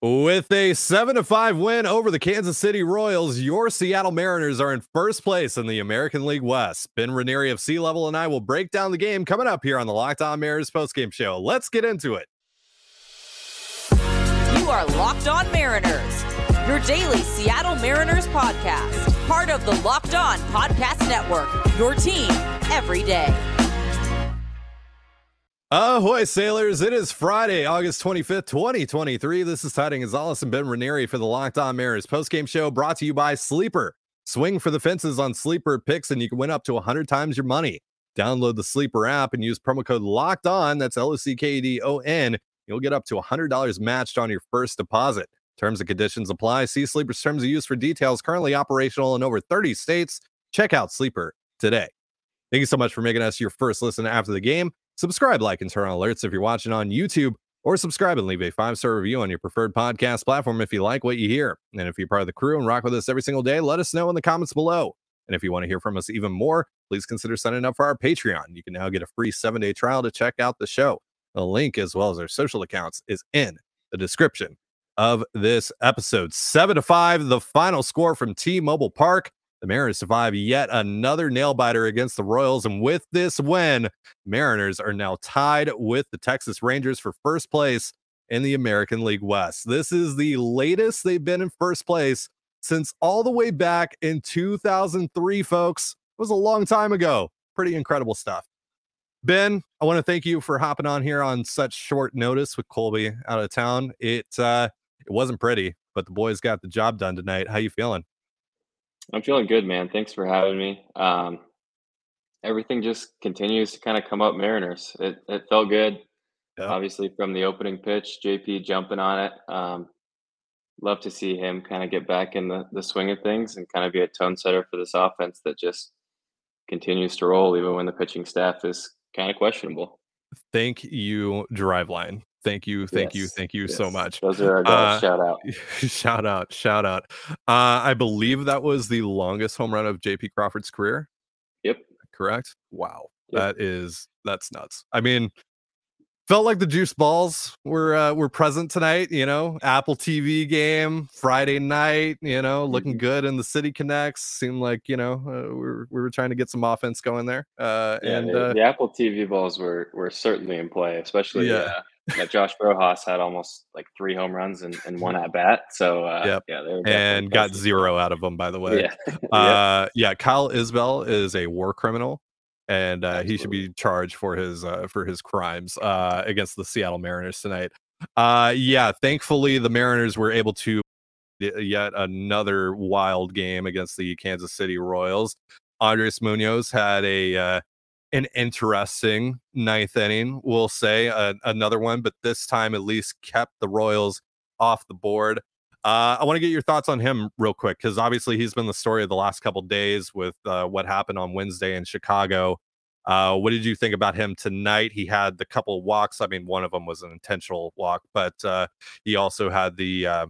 With a 7 to 5 win over the Kansas City Royals, your Seattle Mariners are in first place in the American League West. Ben Ranieri of Sea Level and I will break down the game coming up here on the Locked On Mariners postgame show. Let's get into it. You are Locked On Mariners, your daily Seattle Mariners podcast, part of the Locked On Podcast Network, your team every day. Ahoy, sailors. It is Friday, August 25th, 2023. This is Ty Gonzalez and Ben Ranieri for the Locked On Mariners postgame show brought to you by Sleeper. Swing for the fences on Sleeper picks and you can win up to 100 times your money. Download the Sleeper app and use promo code LOCKED ON. That's L O C K D O N. You'll get up to $100 matched on your first deposit. Terms and conditions apply. See Sleeper's terms of use for details. Currently operational in over 30 states. Check out Sleeper today. Thank you so much for making us your first listen after the game. Subscribe, like, and turn on alerts if you're watching on YouTube, or subscribe and leave a five star review on your preferred podcast platform if you like what you hear. And if you're part of the crew and rock with us every single day, let us know in the comments below. And if you want to hear from us even more, please consider signing up for our Patreon. You can now get a free seven day trial to check out the show. The link, as well as our social accounts, is in the description of this episode. Seven to five, the final score from T Mobile Park. The Mariners survive yet another nail biter against the Royals. And with this win, Mariners are now tied with the Texas Rangers for first place in the American League West. This is the latest they've been in first place since all the way back in 2003, folks. It was a long time ago. Pretty incredible stuff. Ben, I want to thank you for hopping on here on such short notice with Colby out of town. It uh it wasn't pretty, but the boys got the job done tonight. How you feeling? I'm feeling good, man. Thanks for having me. Um, everything just continues to kind of come up Mariners. It, it felt good. Yeah. Obviously, from the opening pitch, JP jumping on it. Um, love to see him kind of get back in the, the swing of things and kind of be a tone setter for this offense that just continues to roll, even when the pitching staff is kind of questionable. Thank you, Driveline. Thank you, thank yes, you, thank you yes. so much. Those are our guys. Uh, shout out, shout out, shout out. Uh, I believe that was the longest home run of JP Crawford's career. Yep, correct. Wow, yep. that is that's nuts. I mean, felt like the juice balls were uh, were present tonight. You know, Apple TV game Friday night. You know, looking mm-hmm. good in the City Connects. Seemed like you know uh, we were we were trying to get some offense going there. Uh, yeah, and the, uh the, Apple TV balls were were certainly in play, especially yeah. Uh, that Josh Rojas had almost like three home runs and, and one at bat. So uh, yep. yeah, and got zero out of them. By the way, yeah, uh, yeah. Kyle Isbel is a war criminal, and uh, he should be charged for his uh, for his crimes uh, against the Seattle Mariners tonight. Uh, yeah, thankfully the Mariners were able to yet another wild game against the Kansas City Royals. Andres Munoz had a uh, an interesting ninth inning, we'll say uh, another one, but this time at least kept the Royals off the board. Uh, I want to get your thoughts on him real quick because obviously he's been the story of the last couple days with uh, what happened on Wednesday in Chicago. Uh, what did you think about him tonight? He had the couple walks. I mean, one of them was an intentional walk, but uh, he also had the uh,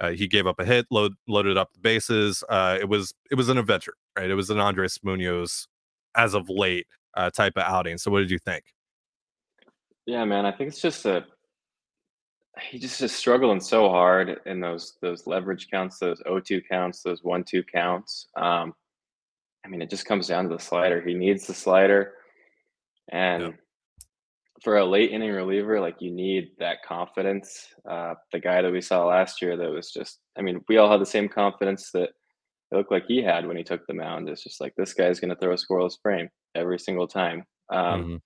uh, he gave up a hit, load, loaded up the bases. it was it was an adventure, right? It was an Andres Munoz as of late type of outing. So, what did you think? Yeah, man, I think it's just a he just is struggling so hard in those those leverage counts, those O2 counts, those one two counts. Um, I mean, it just comes down to the slider. He needs the slider, and yeah. for a late inning reliever, like you need that confidence. Uh, the guy that we saw last year, that was just, I mean, we all had the same confidence that it looked like he had when he took the mound. It's just like this guy's going to throw a scoreless frame every single time. Um, mm-hmm.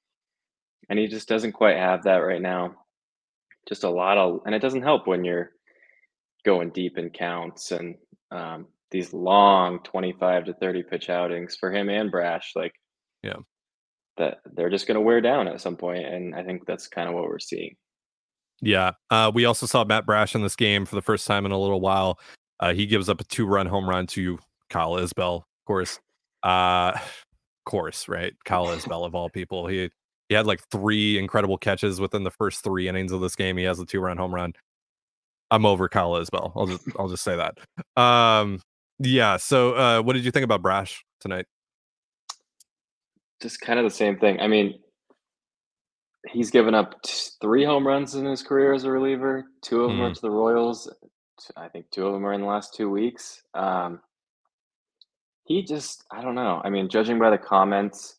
And he just doesn't quite have that right now. Just a lot of, and it doesn't help when you're going deep in counts and um, these long 25 to 30 pitch outings for him and Brash. Like, yeah, that they're just going to wear down at some point, And I think that's kind of what we're seeing. Yeah. Uh, we also saw Matt Brash in this game for the first time in a little while. Uh, he gives up a two run home run to Kyle Isbel, of course. Uh, course, right? Kyle Isbel of all people. He he had like three incredible catches within the first three innings of this game. He has a two run home run. I'm over Kyle Isbel. I'll just I'll just say that. Um, yeah. So, uh, what did you think about Brash tonight? Just kind of the same thing. I mean, he's given up three home runs in his career as a reliever. Two of them mm. are to the Royals. I think two of them are in the last two weeks. Um, he just, I don't know. I mean, judging by the comments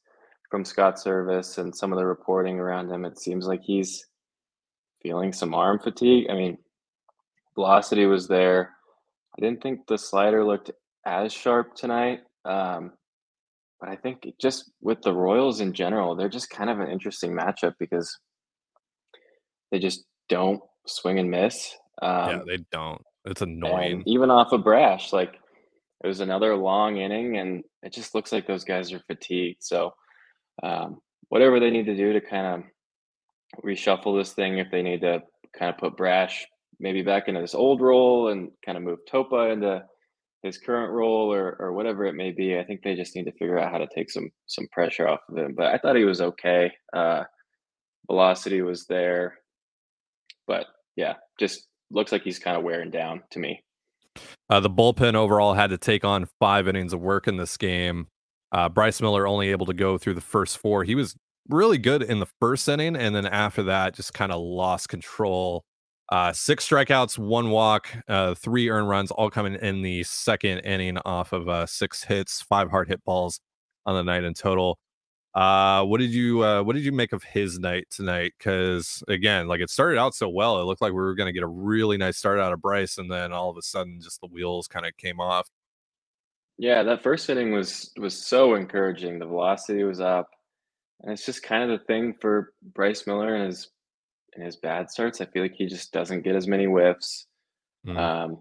from Scott Servais and some of the reporting around him, it seems like he's feeling some arm fatigue. I mean, velocity was there. I didn't think the slider looked as sharp tonight. Um, but I think just with the Royals in general, they're just kind of an interesting matchup because they just don't swing and miss. Um, yeah, they don't. It's annoying. even off of Brash, like it was another long inning, and it just looks like those guys are fatigued. So, um, whatever they need to do to kind of reshuffle this thing, if they need to kind of put Brash maybe back into this old role and kind of move Topa into his current role or or whatever it may be, I think they just need to figure out how to take some some pressure off of him. But I thought he was okay. Uh, velocity was there, but yeah, just looks like he's kind of wearing down to me. Uh, the bullpen overall had to take on five innings of work in this game. Uh, Bryce Miller only able to go through the first four. He was really good in the first inning, and then after that, just kind of lost control. Uh, six strikeouts, one walk, uh, three earned runs, all coming in the second inning off of uh, six hits, five hard hit balls on the night in total. Uh, what did you uh, what did you make of his night tonight? Because again, like it started out so well, it looked like we were going to get a really nice start out of Bryce, and then all of a sudden, just the wheels kind of came off. Yeah, that first inning was was so encouraging. The velocity was up, and it's just kind of the thing for Bryce Miller and his and his bad starts. I feel like he just doesn't get as many whiffs. Mm. Um,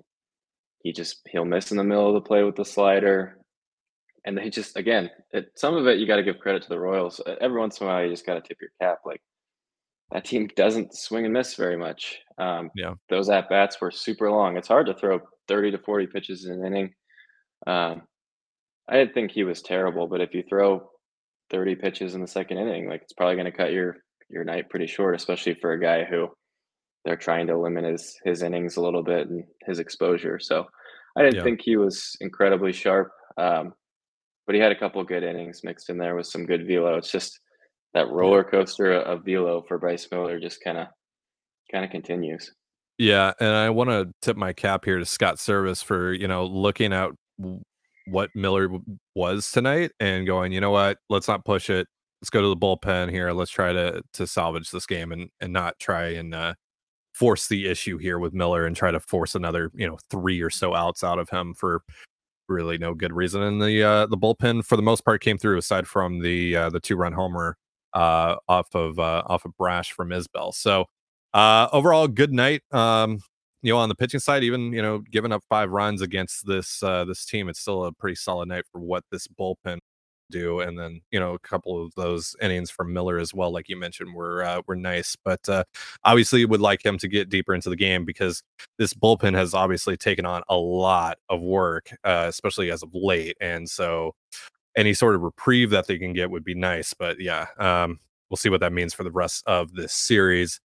he just he'll miss in the middle of the play with the slider and they just again, it, some of it you got to give credit to the Royals. Every once in a while, you just got to tip your cap. Like that team doesn't swing and miss very much. Um, yeah, those at bats were super long. It's hard to throw thirty to forty pitches in an inning. Um, I didn't think he was terrible, but if you throw thirty pitches in the second inning, like it's probably going to cut your your night pretty short, especially for a guy who they're trying to limit his his innings a little bit and his exposure. So I didn't yeah. think he was incredibly sharp. Um, but he had a couple good innings mixed in there with some good velo. It's just that roller coaster of velo for Bryce Miller just kind of kind of continues. Yeah, and I want to tip my cap here to Scott Servais for you know looking at what Miller was tonight and going, you know what, let's not push it. Let's go to the bullpen here. Let's try to to salvage this game and and not try and uh, force the issue here with Miller and try to force another you know three or so outs out of him for really no good reason. And the uh, the bullpen for the most part came through, aside from the uh, the two run homer uh, off of uh, off of Brash from Isbel. So uh, overall, good night. Um, you know, on the pitching side, even you know, giving up five runs against this uh, this team, it's still a pretty solid night for what this bullpen do. And then you know a couple of those innings from Miller as well, like you mentioned, were uh, were nice. But uh, obviously, would like him to get deeper into the game because this bullpen has obviously taken on a lot of work, uh, especially as of late. And so, any sort of reprieve that they can get would be nice. But yeah, um, we'll see what that means for the rest of this series.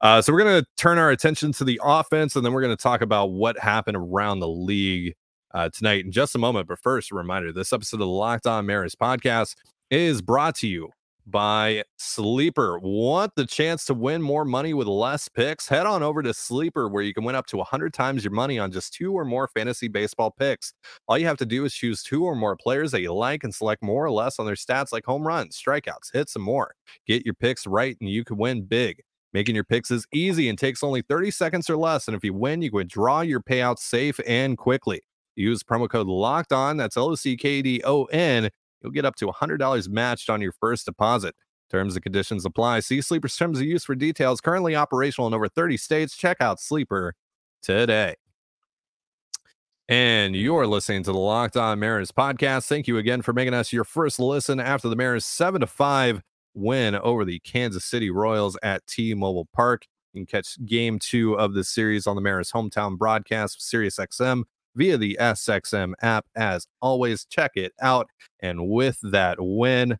Uh, so we're going to turn our attention to the offense, and then we're going to talk about what happened around the league uh, tonight in just a moment. But first, a reminder this episode of the Locked On Mariners podcast is brought to you by Sleeper. Want the chance to win more money with less picks? Head on over to Sleeper, where you can win up to 100 times your money on just two or more fantasy baseball picks. All you have to do is choose two or more players that you like and select more or less on their stats like home runs, strikeouts, hits, and more. Get your picks right, and you can win big. Making your picks is easy and takes only 30 seconds or less. And if you win, you can withdraw your payout safe and quickly. Use promo code locked on. That's L O C K D O N. You'll get up to $100 matched on your first deposit. Terms and conditions apply. See Sleeper's terms of use for details. Currently operational in over 30 states. Check out Sleeper today. And you're listening to the Locked On Mariners podcast. Thank you again for making us your first listen after the Mariners 7 to 5 win over the Kansas City Royals at T Mobile Park. You can catch game two of the series on the Mariners hometown broadcast, Sirius XM via the SXM app. As always, check it out. And with that win,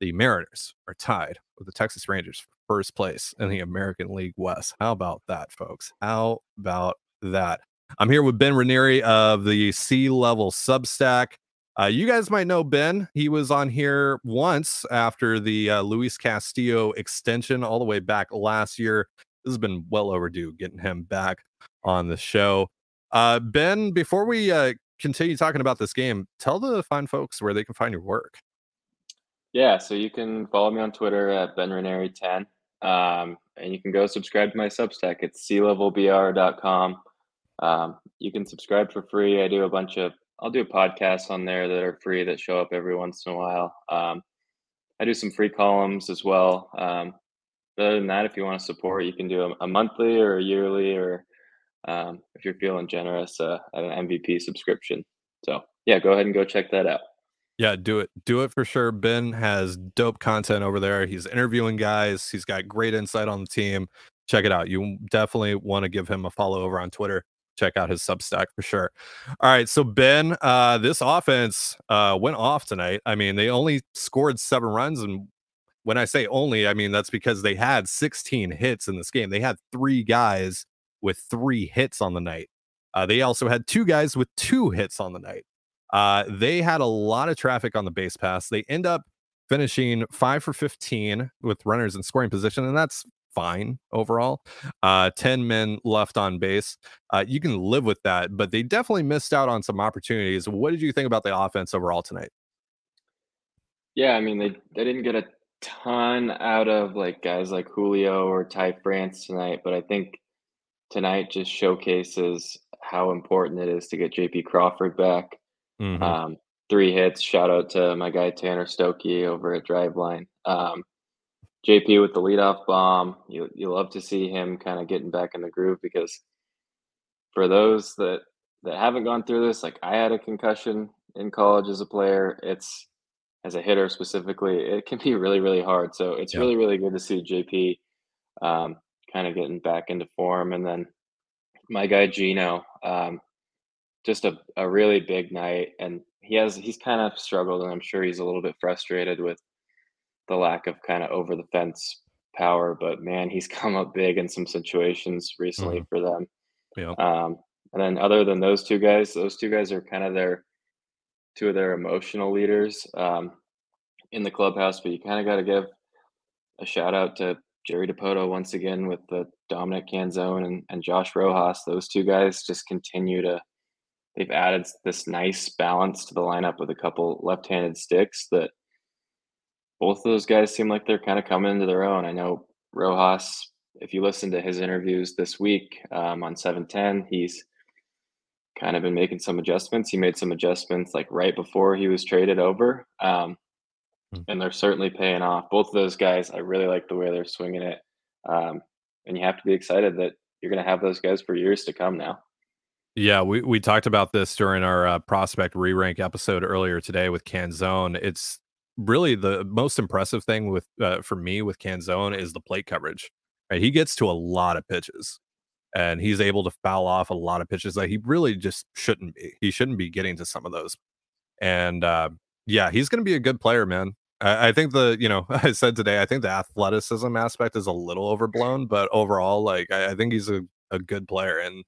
the Mariners are tied with the Texas Rangers for first place in the American League West. How about that, folks? How about that? I'm here with Ben Ranieri of the Sea Level Substack. Uh, you guys might know Ben. He was on here once after the uh, Luis Castillo extension, all the way back last year. This has been well overdue getting him back on the show. Uh, ben, before we uh, continue talking about this game, tell the fine folks where they can find your work. Yeah, so you can follow me on Twitter at Ben Ranieri 10 um, and you can go subscribe to my Substack. It's sealevelbr.com. Um, you can subscribe for free. I do a bunch of I'll do podcasts on there that are free that show up every once in a while. Um, I do some free columns as well. Um, other than that, if you want to support, you can do a, a monthly or a yearly, or um, if you're feeling generous, uh, an MVP subscription. So yeah, go ahead and go check that out. Yeah, do it. Do it for sure. Ben has dope content over there. He's interviewing guys. He's got great insight on the team. Check it out. You definitely want to give him a follow over on Twitter. Check out his Substack for sure. All right, so Ben, uh, this offense uh, went off tonight. I mean, they only scored seven runs, and when I say only, I mean that's because they had 16 hits in this game. They had three guys with three hits on the night. Uh, they also had two guys with two hits on the night. Uh, they had a lot of traffic on the base pass. They end up finishing five for 15 with runners in scoring position, and that's fine overall. Uh, 10 men left on base. Uh, you can live with that, but they definitely missed out on some opportunities. What did you think about the offense overall tonight? Yeah, I mean, they, they didn't get a ton out of like guys like Julio or Ty France tonight, but I think tonight just showcases how important it is to get JP Crawford back. Mm-hmm. Um, three hits. Shout out to my guy Tanner Stokey over at Driveline. Um, JP with the leadoff bomb. You you love to see him kind of getting back in the groove because for those that that haven't gone through this, like I had a concussion in college as a player. It's as a hitter specifically, it can be really really hard. So it's yeah. really really good to see JP um, kind of getting back into form, and then my guy Gino. Um, just a, a really big night and he has he's kind of struggled and i'm sure he's a little bit frustrated with the lack of kind of over the fence power but man he's come up big in some situations recently mm-hmm. for them yeah um and then other than those two guys those two guys are kind of their two of their emotional leaders um in the clubhouse but you kind of got to give a shout out to Jerry Dipoto once again with the Dominic Canzone and, and Josh Rojas. Those two guys just continue to they've added this nice balance to the lineup with a couple left-handed sticks that both of those guys seem like they're kind of coming into their own. I know Rojas, if you listen to his interviews this week um, on 710, he's kind of been making some adjustments. He made some adjustments like right before he was traded over. Um, hmm. and they're certainly paying off. Both of those guys, I really like the way they're swinging it. Um, and you have to be excited that you're going to have those guys for years to come now. Yeah, we, we talked about this during our uh, prospect re rank episode earlier today with Canzone. It's really the most impressive thing with uh, for me with Canzone is the plate coverage. Right? He gets to a lot of pitches and he's able to foul off a lot of pitches that he really just shouldn't be. He shouldn't be getting to some of those. And uh, yeah, he's going to be a good player, man. I, I think the, you know, I said today, I think the athleticism aspect is a little overblown, but overall, like, I, I think he's a, a good player. And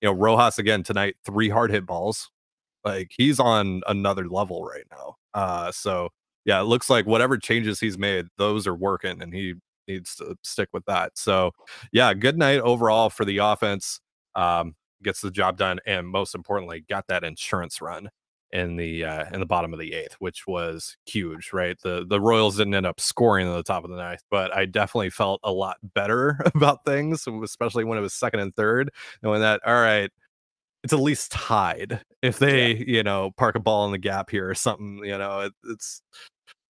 you know, Rojas again tonight, three hard hit balls. Like he's on another level right now. Uh, so yeah, it looks like whatever changes he's made, those are working, and he needs to stick with that. So yeah, good night overall for the offense. Um, gets the job done, and most importantly, got that insurance run in the uh, in the bottom of the eighth, which was huge, right? The the Royals didn't end up scoring in the top of the ninth, but I definitely felt a lot better about things, especially when it was second and third, knowing that all right, it's at least tied. If they, yeah. you know, park a ball in the gap here or something, you know, it, it's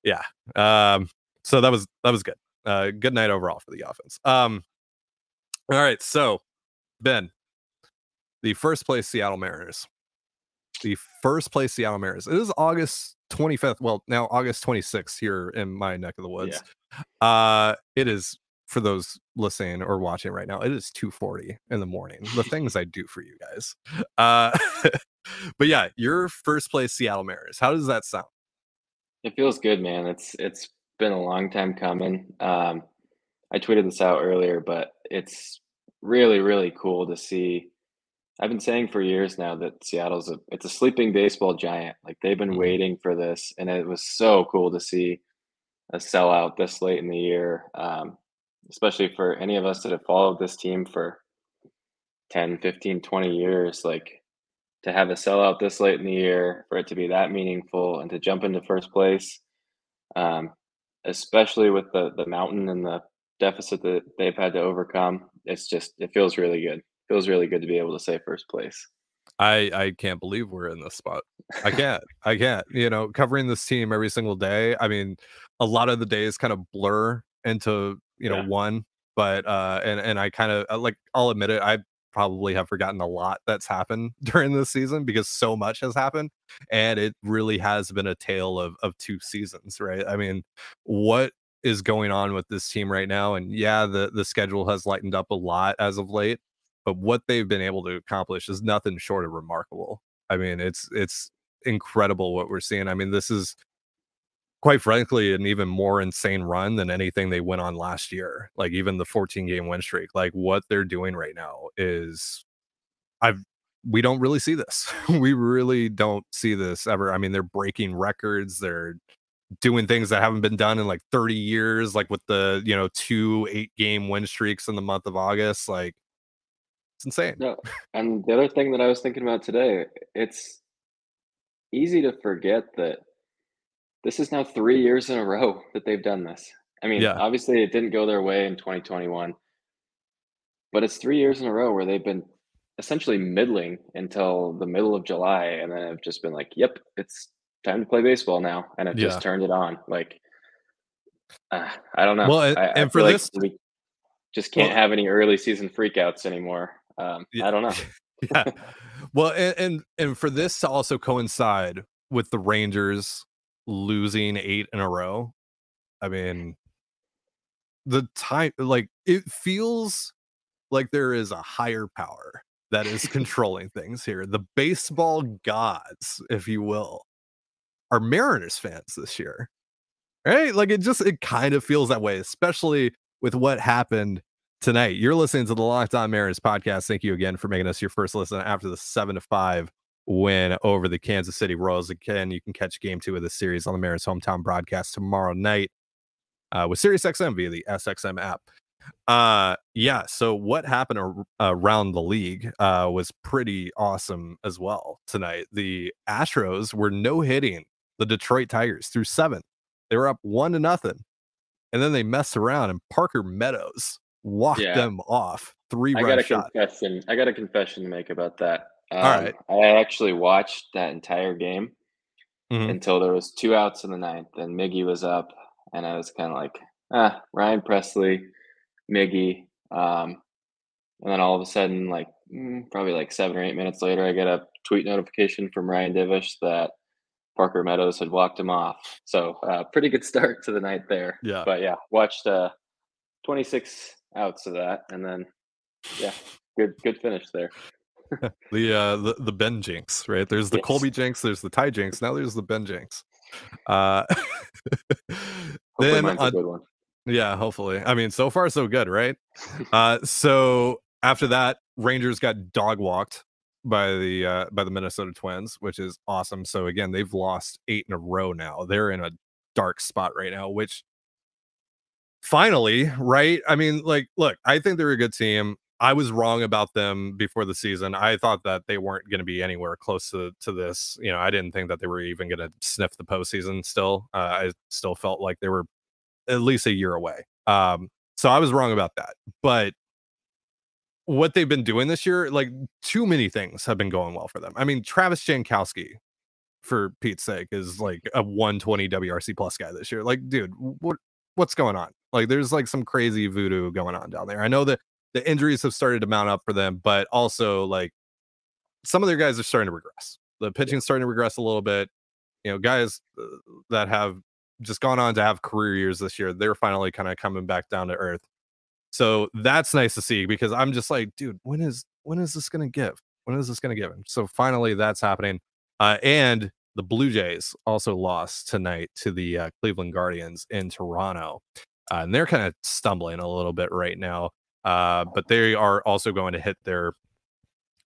yeah. Um, so that was that was good. Uh, good night overall for the offense. Um, all right, so Ben, the first place Seattle Mariners the first place Seattle Mariners. It is August 25th. Well, now August 26th here in my neck of the woods. Yeah. Uh, it is for those listening or watching right now. It is 2:40 in the morning. The things I do for you guys. Uh, but yeah, your first place Seattle Mariners. How does that sound? It feels good, man. It's it's been a long time coming. Um, I tweeted this out earlier, but it's really really cool to see I've been saying for years now that Seattle's a it's a sleeping baseball giant. Like they've been mm-hmm. waiting for this, and it was so cool to see a sellout this late in the year. Um, especially for any of us that have followed this team for 10, 15, 20 years, like to have a sellout this late in the year, for it to be that meaningful and to jump into first place, um, especially with the the mountain and the deficit that they've had to overcome, it's just it feels really good It feels really good to be able to say first place. I I can't believe we're in this spot. I can't. I can't. You know, covering this team every single day. I mean, a lot of the days kind of blur into you know yeah. one, but uh, and and I kind of uh, like I'll admit it. I probably have forgotten a lot that's happened during this season because so much has happened, and it really has been a tale of of two seasons, right? I mean, what is going on with this team right now? And yeah, the the schedule has lightened up a lot as of late but what they've been able to accomplish is nothing short of remarkable. I mean, it's it's incredible what we're seeing. I mean, this is quite frankly an even more insane run than anything they went on last year. Like even the 14 game win streak. Like what they're doing right now is I've we don't really see this. we really don't see this ever. I mean, they're breaking records. They're doing things that haven't been done in like 30 years, like with the, you know, two eight game win streaks in the month of August. Like it's insane. No, and the other thing that I was thinking about today, it's easy to forget that this is now three years in a row that they've done this. I mean, yeah. obviously it didn't go their way in 2021, but it's three years in a row where they've been essentially middling until the middle of July, and then have just been like, "Yep, it's time to play baseball now," and have yeah. just turned it on. Like, uh, I don't know. Well, and, I, and I for this, we just can't well, have any early season freakouts anymore. Um, I don't know. yeah. Well, and, and and for this to also coincide with the Rangers losing eight in a row, I mm-hmm. mean, the time like it feels like there is a higher power that is controlling things here. The baseball gods, if you will, are Mariners fans this year. Right? Like it just it kind of feels that way, especially with what happened tonight. You're listening to the Locked On Mariners podcast. Thank you again for making us your first listen after the seven to five win over the Kansas City Royals. Again, you can catch game two of the series on the Mariners hometown broadcast tomorrow night uh, with SiriusXM via the SXM app. Uh, yeah. So what happened ar- around the league uh, was pretty awesome as well tonight. The Astros were no hitting the Detroit Tigers through seven. They were up one to nothing, and then they messed around and Parker Meadows walked yeah. them off. Three I got a shot. confession. I got a confession to make about that. Um, All right. I actually watched that entire game mm-hmm. until there was two outs in the ninth, and Miggy was up, and I was kind of like, ah, Ryan Pressly, Miggy, um, and then all of a sudden, like mm, probably like seven or eight minutes later, I get a tweet notification from Ryan Divish that Parker Meadows had walked him off. So uh, pretty good start to the night there. Yeah. But yeah, watched uh, 26 outs of that, and then yeah, good good finish there. the uh the, the Ben Jinx, right? There's the yes. Colby Jinx, there's the Ty Jinx, now there's the Ben Jinx. Uh then on, Yeah, hopefully. I mean, so far so good, right? uh so after that, Rangers got dog walked by the uh by the Minnesota Twins, which is awesome. So again, they've lost 8 in a row now. They're in a dark spot right now, which finally, right? I mean, like, look, I think they're a good team. I was wrong about them before the season. I thought that they weren't going to be anywhere close to, to this. You know, I didn't think that they were even going to sniff the postseason still. Uh, I still felt like they were at least a year away. Um, so I was wrong about that. But what they've been doing this year, like too many things have been going well for them. I mean, Travis Jankowski, for Pete's sake, is like a 120 WRC plus guy this year. Like, dude, what what's going on? Like there's like some crazy voodoo going on down there. I know that the injuries have started to mount up for them, but also like some of their guys are starting to regress. The pitching's starting to regress a little bit. You know, guys uh, that have just gone on to have career years this year, they're finally kind of coming back down to earth. So that's nice to see because I'm just like, dude, when is when is this gonna give? When is this gonna give him? So finally that's happening. Uh, and the Blue Jays also lost tonight to the uh, Cleveland Guardians in Toronto uh, and they're kind of stumbling a little bit right now. Uh, but they are also going to hit their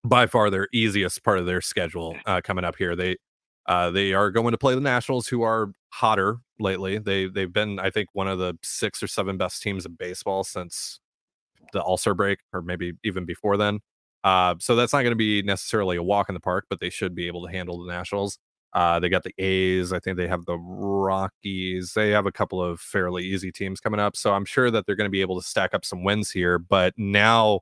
by far their easiest part of their schedule uh, coming up here. They uh, they are going to play the Nationals, who are hotter lately. They they've been, I think, one of the six or seven best teams in baseball since the All Star break, or maybe even before then. Uh, so that's not going to be necessarily a walk in the park, but they should be able to handle the Nationals. Uh, they got the A's. I think they have the Rockies. They have a couple of fairly easy teams coming up. So I'm sure that they're going to be able to stack up some wins here. But now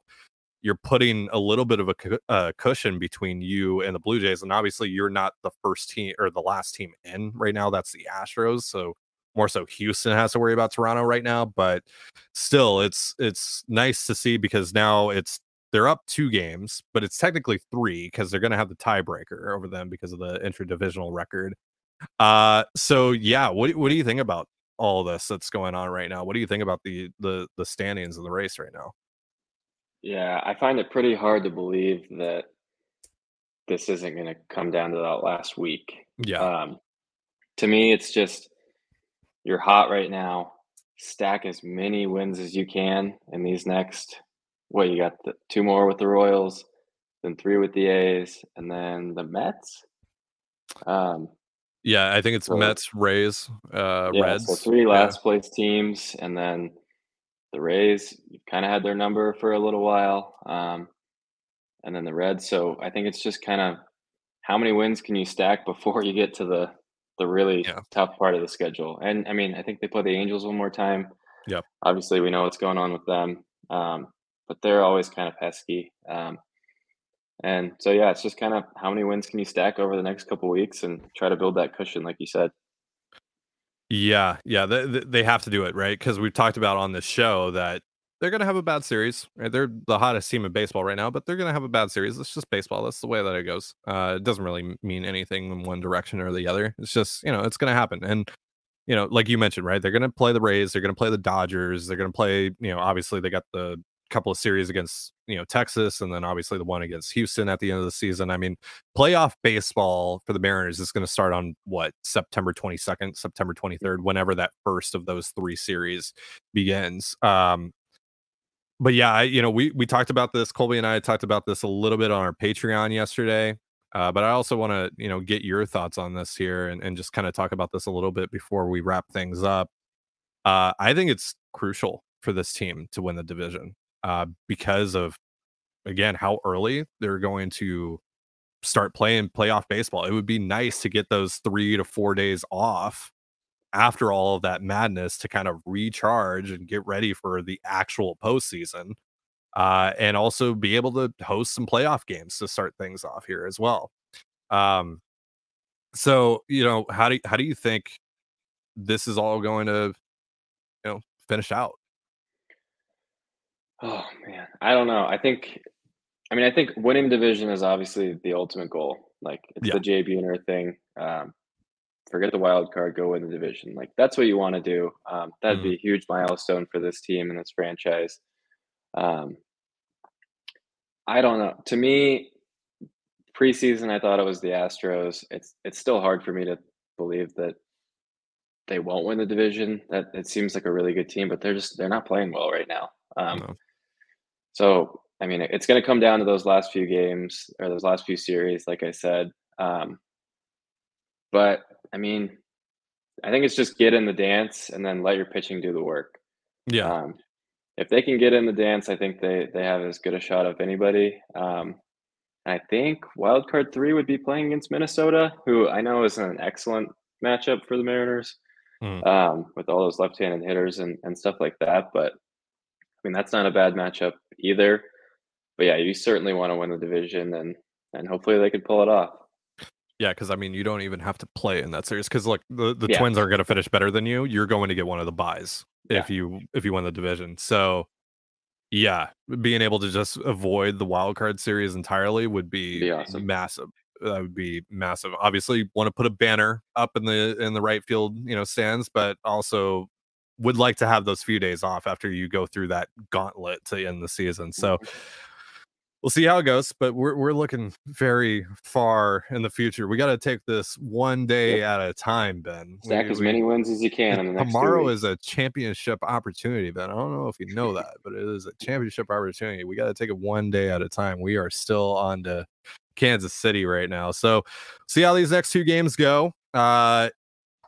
you're putting a little bit of a cu- uh, cushion between you and the Blue Jays. And obviously, you're not the first team or the last team in right now. That's the Astros. So more so Houston has to worry about Toronto right now. But still, it's it's nice to see because now it's they're up two games, but it's technically three because they're going to have the tiebreaker over them because of the interdivisional record. Uh, so yeah, what what do you think about all this that's going on right now? What do you think about the the the standings of the race right now? Yeah, I find it pretty hard to believe that this isn't going to come down to that last week. Yeah. Um, to me, it's just you're hot right now. Stack as many wins as you can in these next what you got the, two more with the Royals, then three with the A's, and then the Mets. Um, yeah, I think it's so, Mets, Rays, uh, yeah, Reds. So three last yeah. place teams, and then the Rays. Kind of had their number for a little while, um, and then the Reds. So I think it's just kind of how many wins can you stack before you get to the the really yeah. tough part of the schedule. And I mean, I think they play the Angels one more time. Yep. Obviously, we know what's going on with them. Um, but they're always kind of pesky. Um, and so, yeah, it's just kind of how many wins can you stack over the next couple weeks and try to build that cushion, like you said. Yeah, yeah, they, they have to do it right because we've talked about on this show that they're going to have a bad series. Right? They're the hottest team in baseball right now, but they're going to have a bad series. It's just baseball. That's the way that it goes. Uh, it doesn't really mean anything in one direction or the other. It's just you know it's going to happen. And you know, like you mentioned, right? They're going to play the Rays. They're going to play the Dodgers. They're going to play. You know, obviously they got the couple of series against you know Texas and then obviously the one against Houston at the end of the season. I mean, playoff baseball for the Mariners is going to start on what September 22nd, September 23rd, whenever that first of those three series begins. Um but yeah, I, you know, we we talked about this. Colby and I talked about this a little bit on our Patreon yesterday. Uh, but I also want to, you know, get your thoughts on this here and, and just kind of talk about this a little bit before we wrap things up. Uh, I think it's crucial for this team to win the division uh, because of again how early they're going to start playing playoff baseball. It would be nice to get those three to four days off after all of that madness to kind of recharge and get ready for the actual postseason. Uh, and also be able to host some playoff games to start things off here as well. Um, so you know, how do how do you think this is all going to you know finish out? Oh man, I don't know. I think, I mean, I think winning division is obviously the ultimate goal. Like it's yeah. the Jay Buhner thing. Um, forget the wild card, go win the division. Like that's what you want to do. Um, that'd mm-hmm. be a huge milestone for this team and this franchise. Um, I don't know. To me, preseason, I thought it was the Astros. It's it's still hard for me to believe that they won't win the division. That it seems like a really good team, but they're just they're not playing well right now. Um, no. So, I mean, it's going to come down to those last few games or those last few series, like I said. Um, but I mean, I think it's just get in the dance and then let your pitching do the work. Yeah. Um, if they can get in the dance, I think they they have as good a shot of anybody. Um, I think wild card three would be playing against Minnesota, who I know is an excellent matchup for the Mariners, mm. um, with all those left-handed hitters and, and stuff like that. But I mean, that's not a bad matchup either. But yeah, you certainly want to win the division, and and hopefully they could pull it off. Yeah, because I mean, you don't even have to play in that series because look, the, the yeah. Twins aren't going to finish better than you. You're going to get one of the buys yeah. if you if you win the division. So yeah, being able to just avoid the wild card series entirely would be, be awesome. massive. That would be massive. Obviously, want to put a banner up in the in the right field, you know, stands, but also would like to have those few days off after you go through that gauntlet to end the season. So, mm-hmm. we'll see how it goes, but we're we're looking very far in the future. We got to take this one day Yep. at a time, Ben. Stack We- as we- many wins as you can tomorrow is a championship opportunity, Ben. I don't know if you know that, but it is a championship opportunity. We got to take it one day at a time. We are still on to Kansas City right now. So see how these next two games go. Uh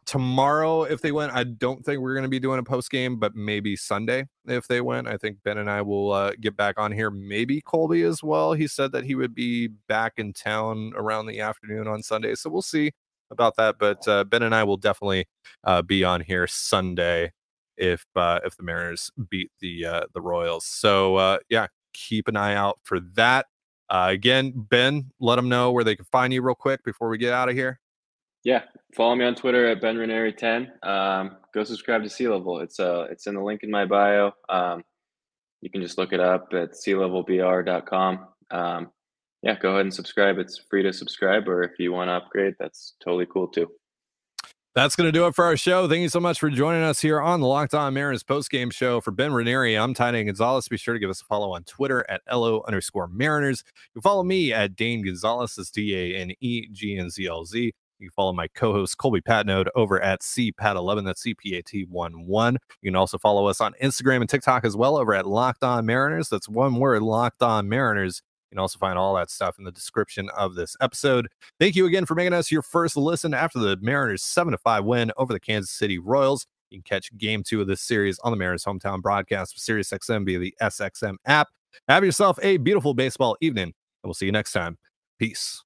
tomorrow if they win i don't think we're going to be doing a post game but maybe sunday if they win i think ben and i will uh, get back on here. Maybe colby as well he said that he would be back in town around the afternoon on sunday so we'll see about that but uh, ben and i will definitely uh, be on here sunday if uh, if the mariners beat the uh, the royals so uh, yeah keep an eye out for that again ben let them know where they can find you real quick before we get out of here Yeah, follow me on Twitter at Ben Ranieri 10. Um, go subscribe to Sea Level. It's uh it's in the link in my bio. Um, you can just look it up at sealevelbr.com. Um, yeah, go ahead and subscribe. It's free to subscribe, or if you want to upgrade, that's totally cool too. That's going to do it for our show. Thank you so much for joining us here on the Locked On Mariners post-game show. For Ben Ranieri, I'm Ty Gonzalez. Be sure to give us a follow on Twitter at LO underscore Mariners. You can follow me at Dane Gonzalez, that's D-A-N-E-G-N-Z-L-Z. You can follow my co-host Colby Patnode over at CPAT11, that's C-P-A-T-1-1. You can also follow us on Instagram and TikTok as well over at Locked On Mariners. That's one word, Locked On Mariners. You can also find all that stuff in the description of this episode. Thank you again for making us your first listen after the Mariners 7 5 win over the Kansas City Royals. You can catch game two of this series on the Mariners hometown broadcast of SiriusXM via the SXM app. Have yourself a beautiful baseball evening, and we'll see you next time. Peace.